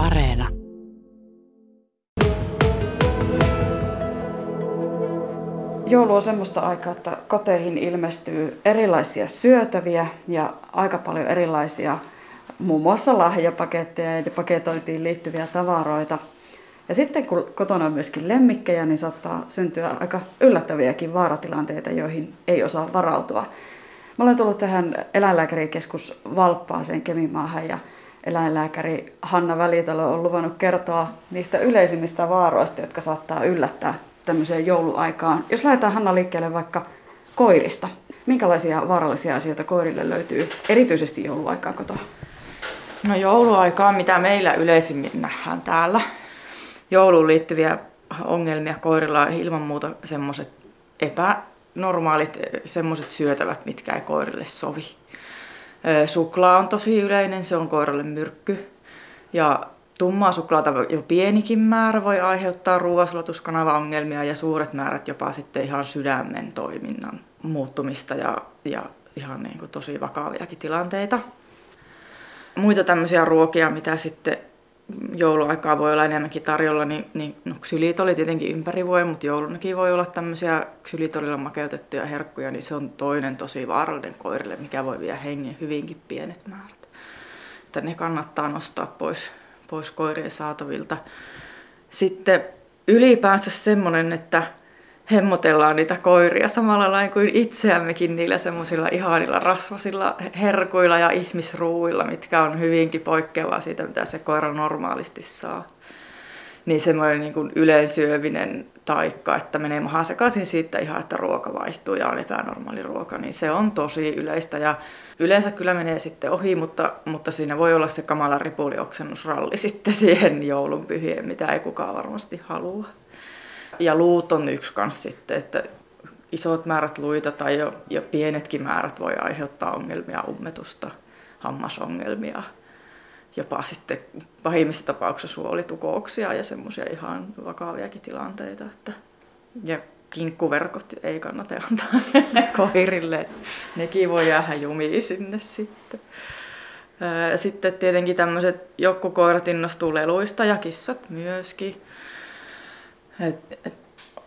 Areena. Joulu on semmoista aikaa, että koteihin ilmestyy erilaisia syötäviä ja aika paljon erilaisia muun muassa lahjapaketteja ja paketointiin liittyviä tavaroita. Ja sitten kun kotona on myöskin lemmikkejä, niin saattaa syntyä aika yllättäviäkin vaaratilanteita, joihin ei osaa varautua. Mä olen tullut tähän eläinlääkärikeskus Valppaaseen Kemimaahan ja eläinlääkäri Hanna Välitalo on luvannut kertoa niistä yleisimmistä vaaroista, jotka saattaa yllättää tämmöiseen jouluaikaan. Jos lähdetään Hanna liikkeelle vaikka koirista, minkälaisia vaarallisia asioita koirille löytyy erityisesti jouluaikaan kotona? No jouluaikaa, mitä meillä yleisimmin nähdään täällä. Jouluun liittyviä ongelmia koirilla on ilman muuta semmoiset epänormaalit semmoiset syötävät, mitkä ei koirille sovi. Suklaa on tosi yleinen, se on koiralle myrkky. Ja tummaa suklaata jo pienikin määrä voi aiheuttaa ruoansulatuskanavan-ongelmia ja suuret määrät jopa sitten ihan sydämen toiminnan muuttumista ja, ja ihan niin kuin tosi vakaviakin tilanteita. Muita tämmöisiä ruokia, mitä sitten jouluaikaa voi olla enemmänkin tarjolla, niin, niin no, ksylitoli tietenkin ympäri voi, mutta joulunakin voi olla tämmöisiä ksylitolilla makeutettuja herkkuja, niin se on toinen tosi vaarallinen koirille, mikä voi viedä hengen hyvinkin pienet määrät. Että ne kannattaa nostaa pois, pois koirien saatavilta. Sitten ylipäänsä semmoinen, että hemmotellaan niitä koiria samalla lailla kuin itseämmekin niillä semmoisilla ihanilla rasvasilla herkuilla ja ihmisruuilla, mitkä on hyvinkin poikkeavaa siitä, mitä se koira normaalisti saa. Niin semmoinen niin kuin yleensyövinen taikka, että menee maha sekaisin siitä ihan, että ruoka vaihtuu ja on epänormaali ruoka, niin se on tosi yleistä. Ja yleensä kyllä menee sitten ohi, mutta, mutta siinä voi olla se kamala ripulioksennusralli sitten siihen joulunpyhien, mitä ei kukaan varmasti halua ja luut on yksi kanssa sitten, että isot määrät luita tai jo, jo pienetkin määrät voi aiheuttaa ongelmia, ummetusta, hammasongelmia, jopa sitten pahimmissa tapauksissa suolitukouksia ja semmoisia ihan vakaviakin tilanteita. Että, ja kinkkuverkot ei kannata antaa koirille, nekin voi jäädä jumiin sinne sitten. Sitten tietenkin tämmöiset jokkukoirat innostuu leluista ja kissat myöskin. Et, et,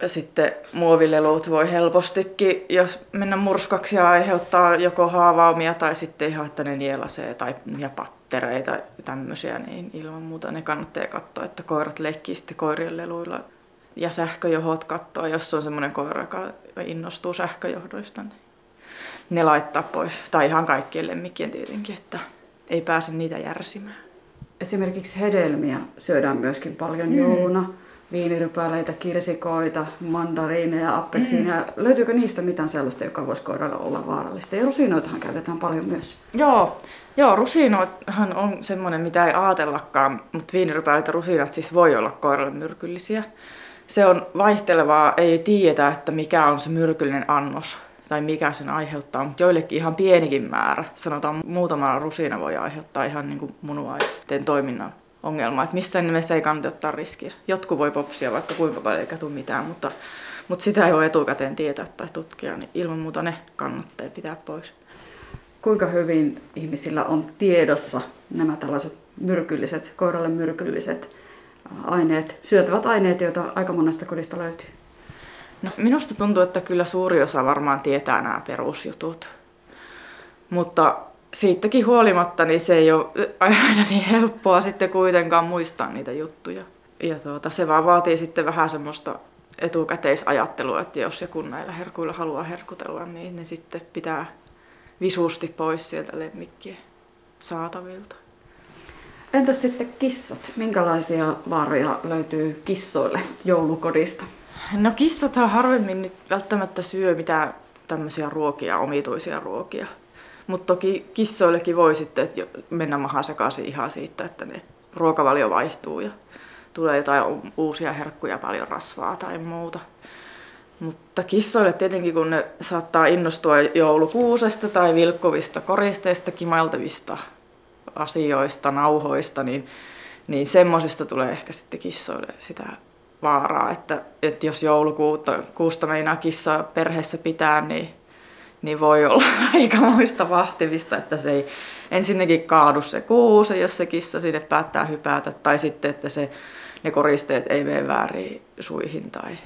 sitten muovilelut voi helpostikin, jos mennä murskaksi ja aiheuttaa joko haavaumia tai sitten ihan, että ne nielasee tai ja pattereita ja tämmöisiä, niin ilman muuta ne kannattaa katsoa, että koirat leikkii sitten koirien leluilla ja sähköjohot katsoa, jos on semmoinen koira, joka innostuu sähköjohdoista, niin ne laittaa pois. Tai ihan kaikkien lemmikkien tietenkin, että ei pääse niitä järsimään. Esimerkiksi hedelmiä syödään myöskin paljon mm. Viinirypäleitä, kirsikoita, mandariineja, appelsiineja. Mm. Löytyykö niistä mitään sellaista, joka voisi koiralle olla vaarallista? Ja rusinoitahan käytetään paljon myös. Joo, Joo rusinoithan on semmoinen, mitä ei ajatellakaan, mutta viinirypäleet ja rusinat siis voi olla koiralle myrkyllisiä. Se on vaihtelevaa, ei tiedetä, että mikä on se myrkyllinen annos tai mikä sen aiheuttaa, mutta joillekin ihan pienikin määrä, sanotaan muutama rusina voi aiheuttaa ihan niin kuin munuaisten toiminnan ongelma, että missään nimessä ei kannata ottaa riskiä. Jotkut voi popsia vaikka kuinka paljon eikä tule mitään, mutta, mutta sitä ei voi etukäteen tietää tai tutkia, niin ilman muuta ne kannattaa pitää pois. Kuinka hyvin ihmisillä on tiedossa nämä tällaiset myrkylliset, koiralle myrkylliset aineet, syötävät aineet, joita aika monesta kodista löytyy? No, minusta tuntuu, että kyllä suuri osa varmaan tietää nämä perusjutut. Mutta siitäkin huolimatta niin se ei ole aina niin helppoa sitten kuitenkaan muistaa niitä juttuja. Ja tuota, se vaan vaatii sitten vähän semmoista etukäteisajattelua, että jos ja kun näillä herkuilla haluaa herkutella, niin ne sitten pitää visusti pois sieltä lemmikkien saatavilta. Entäs sitten kissat? Minkälaisia vaaroja löytyy kissoille joulukodista? No kissathan harvemmin nyt välttämättä syö mitään tämmöisiä ruokia, omituisia ruokia. Mutta toki kissoillekin voi sitten mennä maha sekaisin ihan siitä, että ne ruokavalio vaihtuu ja tulee jotain uusia herkkuja, paljon rasvaa tai muuta. Mutta kissoille tietenkin, kun ne saattaa innostua joulukuusesta tai vilkkuvista koristeista, kimailtavista asioista, nauhoista, niin, niin semmoisesta tulee ehkä sitten kissoille sitä vaaraa, että, että jos joulukuusta meinaa kissaa perheessä pitää, niin niin voi olla aika muista vahtivista, että se ei, ensinnäkin kaadu se kuuse, jos se kissa sinne päättää hypätä, tai sitten, että se, ne koristeet ei mene väärin suihin tai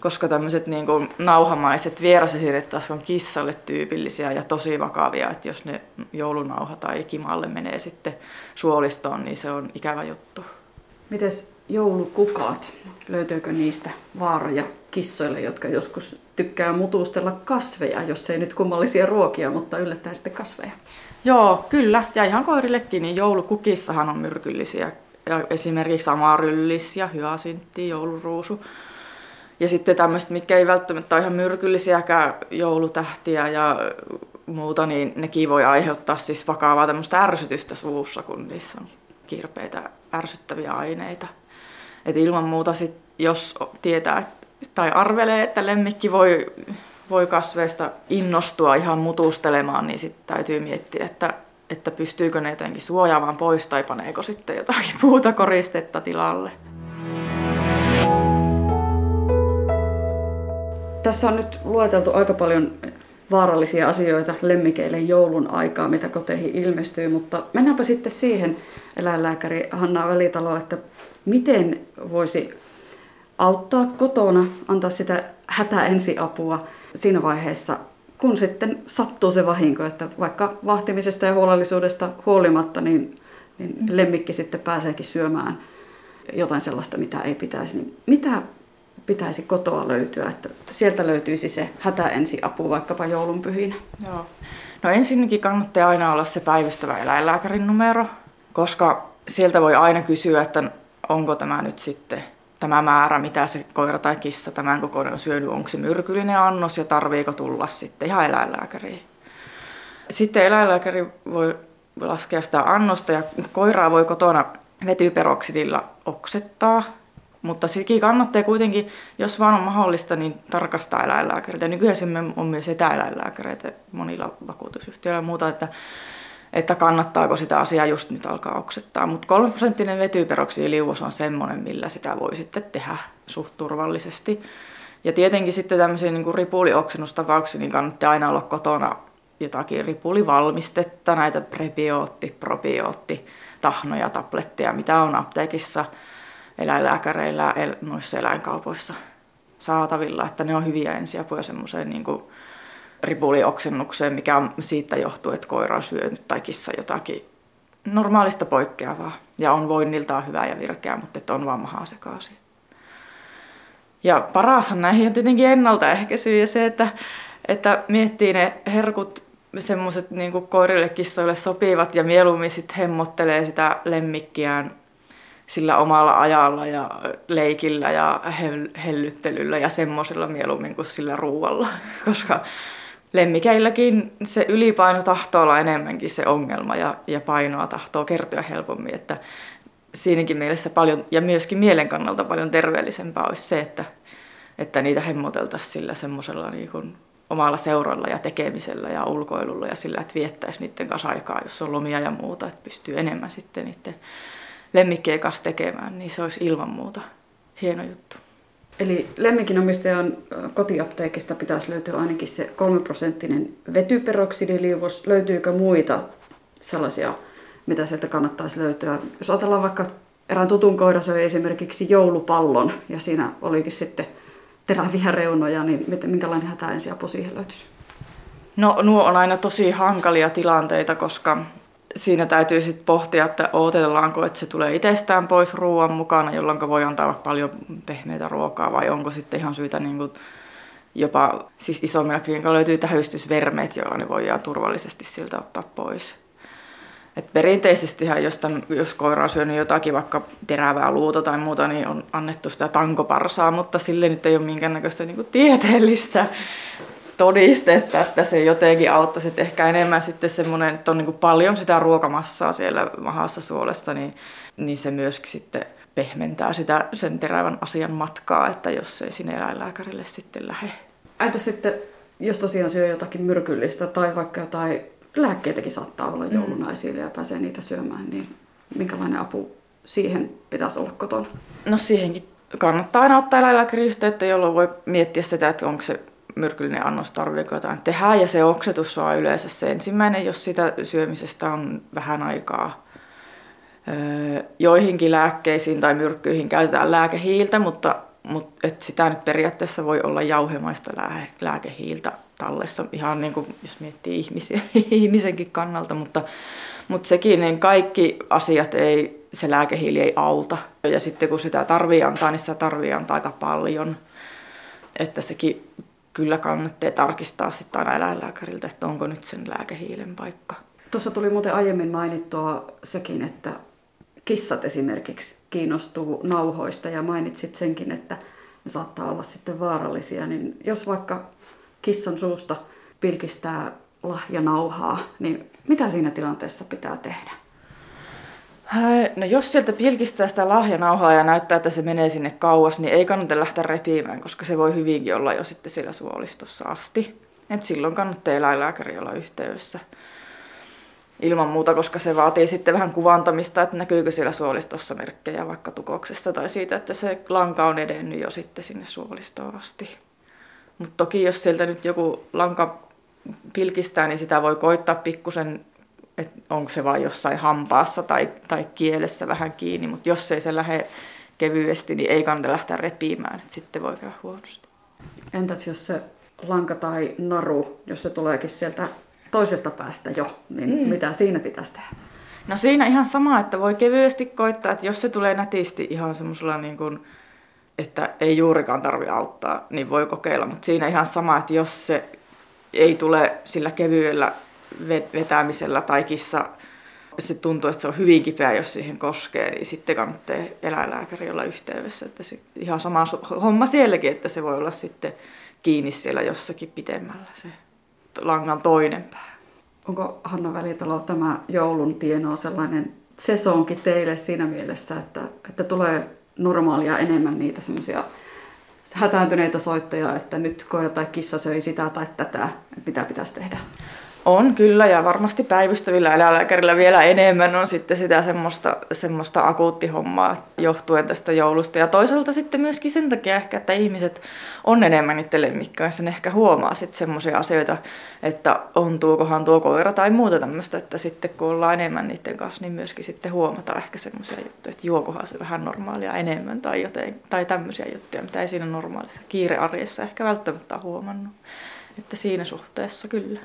koska tämmöiset niin kuin nauhamaiset vierasesiret taas on kissalle tyypillisiä ja tosi vakavia, että jos ne joulunauha tai kimalle menee sitten suolistoon, niin se on ikävä juttu. Mites joulukukat? Löytyykö niistä vaaroja kissoille, jotka joskus tykkää mutustella kasveja, jos ei nyt kummallisia ruokia, mutta yllättäen sitten kasveja? Joo, kyllä. Ja ihan koirillekin, niin joulukukissahan on myrkyllisiä. Ja esimerkiksi amaryllis ja hyasintti, jouluruusu. Ja sitten tämmöiset, mitkä ei välttämättä ole ihan myrkyllisiäkään joulutähtiä ja muuta, niin nekin voi aiheuttaa siis vakavaa tämmöistä ärsytystä suussa, kun niissä on kirpeitä ärsyttäviä aineita. Et ilman muuta sit, jos tietää tai arvelee, että lemmikki voi, voi kasveista innostua ihan mutustelemaan, niin sitten täytyy miettiä, että, että pystyykö ne jotenkin suojaamaan pois tai paneeko sitten jotakin puuta koristetta tilalle. Tässä on nyt lueteltu aika paljon vaarallisia asioita lemmikeille joulun aikaa, mitä koteihin ilmestyy, mutta mennäänpä sitten siihen eläinlääkäri Hanna Välitalo, että miten voisi auttaa kotona, antaa sitä hätäensiapua siinä vaiheessa, kun sitten sattuu se vahinko, että vaikka vahtimisesta ja huolellisuudesta huolimatta, niin, niin lemmikki sitten pääseekin syömään jotain sellaista, mitä ei pitäisi. Niin mitä pitäisi kotoa löytyä, että sieltä löytyisi se hätäensiapu vaikkapa joulunpyhinä? Joo. No ensinnäkin kannattaa aina olla se päivystävä eläinlääkärin numero, koska sieltä voi aina kysyä, että onko tämä nyt sitten tämä määrä, mitä se koira tai kissa tämän kokoinen on syönyt, onko se myrkyllinen annos ja tarviiko tulla sitten ihan eläinlääkäriin. Sitten eläinlääkäri voi laskea sitä annosta ja koiraa voi kotona vetyperoksidilla oksettaa mutta sekin kannattaa kuitenkin, jos vaan on mahdollista, niin tarkastaa eläinlääkäreitä. Nykyään on myös etäeläinlääkäreitä monilla vakuutusyhtiöillä ja muuta, että, että kannattaako sitä asiaa just nyt alkaa oksettaa. Mutta 3 prosenttinen vetyperoksiliuos on semmoinen, millä sitä voi sitten tehdä suht turvallisesti. Ja tietenkin sitten tämmöisiä niin ripulioksennustapauksissa niin kannattaa aina olla kotona jotakin ripulivalmistetta, näitä prebiootti, probiootti, tahnoja, tabletteja, mitä on apteekissa – eläinlääkäreillä el, noissa eläinkaupoissa saatavilla, että ne on hyviä ensiapuja semmoiseen niin ripulioksennukseen, mikä on siitä johtuu, että koira on syönyt tai kissa jotakin normaalista poikkeavaa ja on voinniltaan hyvä ja virkeä, mutta että on vaan mahaa sekaisin. Ja parashan näihin on tietenkin ennaltaehkäisy ja se, että, että miettii ne herkut semmoiset niin koirille, kissoille sopivat ja mieluummin sitten hemmottelee sitä lemmikkiään sillä omalla ajalla ja leikillä ja hellyttelyllä ja semmoisella mieluummin kuin sillä ruualla, koska lemmikeilläkin se ylipaino tahtoo olla enemmänkin se ongelma ja, ja painoa tahtoo kertyä helpommin, että siinäkin mielessä paljon ja myöskin mielen kannalta paljon terveellisempää olisi se, että, että niitä hemmoteltaisiin sillä semmoisella niin omalla seuralla ja tekemisellä ja ulkoilulla ja sillä, että viettäisi niiden kanssa aikaa, jos on lomia ja muuta, että pystyy enemmän sitten niiden lemmikkien kanssa tekemään, niin se olisi ilman muuta hieno juttu. Eli lemmikinomistajan kotiapteekista pitäisi löytyä ainakin se 3 prosenttinen vetyperoksidiliuos. Löytyykö muita sellaisia, mitä sieltä kannattaisi löytyä? Jos ajatellaan vaikka erään tutun koira söi esimerkiksi joulupallon ja siinä olikin sitten teräviä reunoja, niin minkälainen hätäensiapu siihen löytyisi? No nuo on aina tosi hankalia tilanteita, koska siinä täytyy sitten pohtia, että odotellaanko, että se tulee itsestään pois ruoan mukana, jolloin voi antaa paljon pehmeitä ruokaa, vai onko sitten ihan syytä niin kuin jopa, siis isommilla klinikalla löytyy tähystysvermeet, joilla ne voidaan turvallisesti siltä ottaa pois. Et perinteisesti jos, tämän, jos koira on syönyt jotakin vaikka terävää luuta tai muuta, niin on annettu sitä tankoparsaa, mutta sille nyt ei ole minkäännäköistä niin tieteellistä todistetta, että se jotenkin auttaisi. Että ehkä enemmän sitten semmoinen, että on niin paljon sitä ruokamassaa siellä mahassa suolesta, niin, niin se myöskin sitten pehmentää sitä sen terävän asian matkaa, että jos ei sinne eläinlääkärille sitten lähde. Entä sitten, jos tosiaan syö jotakin myrkyllistä tai vaikka jotain lääkkeitäkin saattaa olla mm. joulunaisille ja pääsee niitä syömään, niin minkälainen apu siihen pitäisi olla kotona? No siihenkin kannattaa aina ottaa eläinlääkäri yhteyttä, jolloin voi miettiä sitä, että onko se myrkyllinen annos tarvitseeko jotain tehdä. Ja se oksetus on yleensä se ensimmäinen, jos sitä syömisestä on vähän aikaa. Joihinkin lääkkeisiin tai myrkkyihin käytetään lääkehiiltä, mutta, mutta et sitä nyt periaatteessa voi olla jauhemaista lääkehiiltä tallessa, ihan niin kuin, jos miettii ihmisiä, ihmisenkin kannalta, mutta, mutta sekin, niin kaikki asiat ei, se lääkehiili ei auta. Ja sitten kun sitä tarvii antaa, niin sitä tarvii antaa aika paljon. Että sekin kyllä kannattaa tarkistaa sitten aina eläinlääkäriltä, että onko nyt sen lääkehiilen paikka. Tuossa tuli muuten aiemmin mainittua sekin, että kissat esimerkiksi kiinnostuu nauhoista ja mainitsit senkin, että ne saattaa olla sitten vaarallisia. Niin jos vaikka kissan suusta pilkistää lahjanauhaa, niin mitä siinä tilanteessa pitää tehdä? No jos sieltä pilkistää sitä lahjanauhaa ja näyttää, että se menee sinne kauas, niin ei kannata lähteä repimään, koska se voi hyvinkin olla jo sitten siellä suolistossa asti. Et silloin kannattaa eläinlääkäri olla yhteydessä ilman muuta, koska se vaatii sitten vähän kuvantamista, että näkyykö siellä suolistossa merkkejä vaikka tukoksesta tai siitä, että se lanka on edennyt jo sitten sinne suolistoon asti. Mutta toki jos sieltä nyt joku lanka pilkistää, niin sitä voi koittaa pikkusen, että onko se vain jossain hampaassa tai, tai kielessä vähän kiinni, mutta jos ei se lähde kevyesti, niin ei kannata lähteä repimään, että sitten voi käydä huonosti. Entäs jos se lanka tai naru, jos se tuleekin sieltä toisesta päästä jo, niin mm. mitä siinä pitäisi tehdä? No siinä ihan sama, että voi kevyesti koittaa, että jos se tulee nätisti ihan semmoisella niin kuin, että ei juurikaan tarvi auttaa, niin voi kokeilla. Mutta siinä ihan sama, että jos se ei tule sillä kevyellä vetämisellä tai kissa, se tuntuu, että se on hyvin kipeä, jos siihen koskee, niin sitten kannattaa eläinlääkäri olla yhteydessä. Että se, ihan sama homma sielläkin, että se voi olla sitten kiinni siellä jossakin pitemmällä se langan toinen pää. Onko Hanna Välitalo tämä joulun tieno sellainen sesonki teille siinä mielessä, että, että tulee normaalia enemmän niitä semmoisia hätääntyneitä soittajia, että nyt koira tai kissa söi sitä tai tätä, mitä pitäisi tehdä? On kyllä ja varmasti päivystävillä eläinlääkärillä vielä enemmän on sitten sitä semmoista, semmoista akuuttihommaa johtuen tästä joulusta. Ja toisaalta sitten myöskin sen takia ehkä, että ihmiset on enemmän niiden lemmikkaissä, ne ehkä huomaa sitten semmoisia asioita, että on tuokohan tuo koira tai muuta tämmöistä, että sitten kun ollaan enemmän niiden kanssa, niin myöskin sitten huomataan ehkä semmoisia juttuja, että juokohan se vähän normaalia enemmän tai, joten, tai tämmöisiä juttuja, mitä ei siinä normaalissa kiirearjessa ehkä välttämättä huomannut. Että siinä suhteessa kyllä.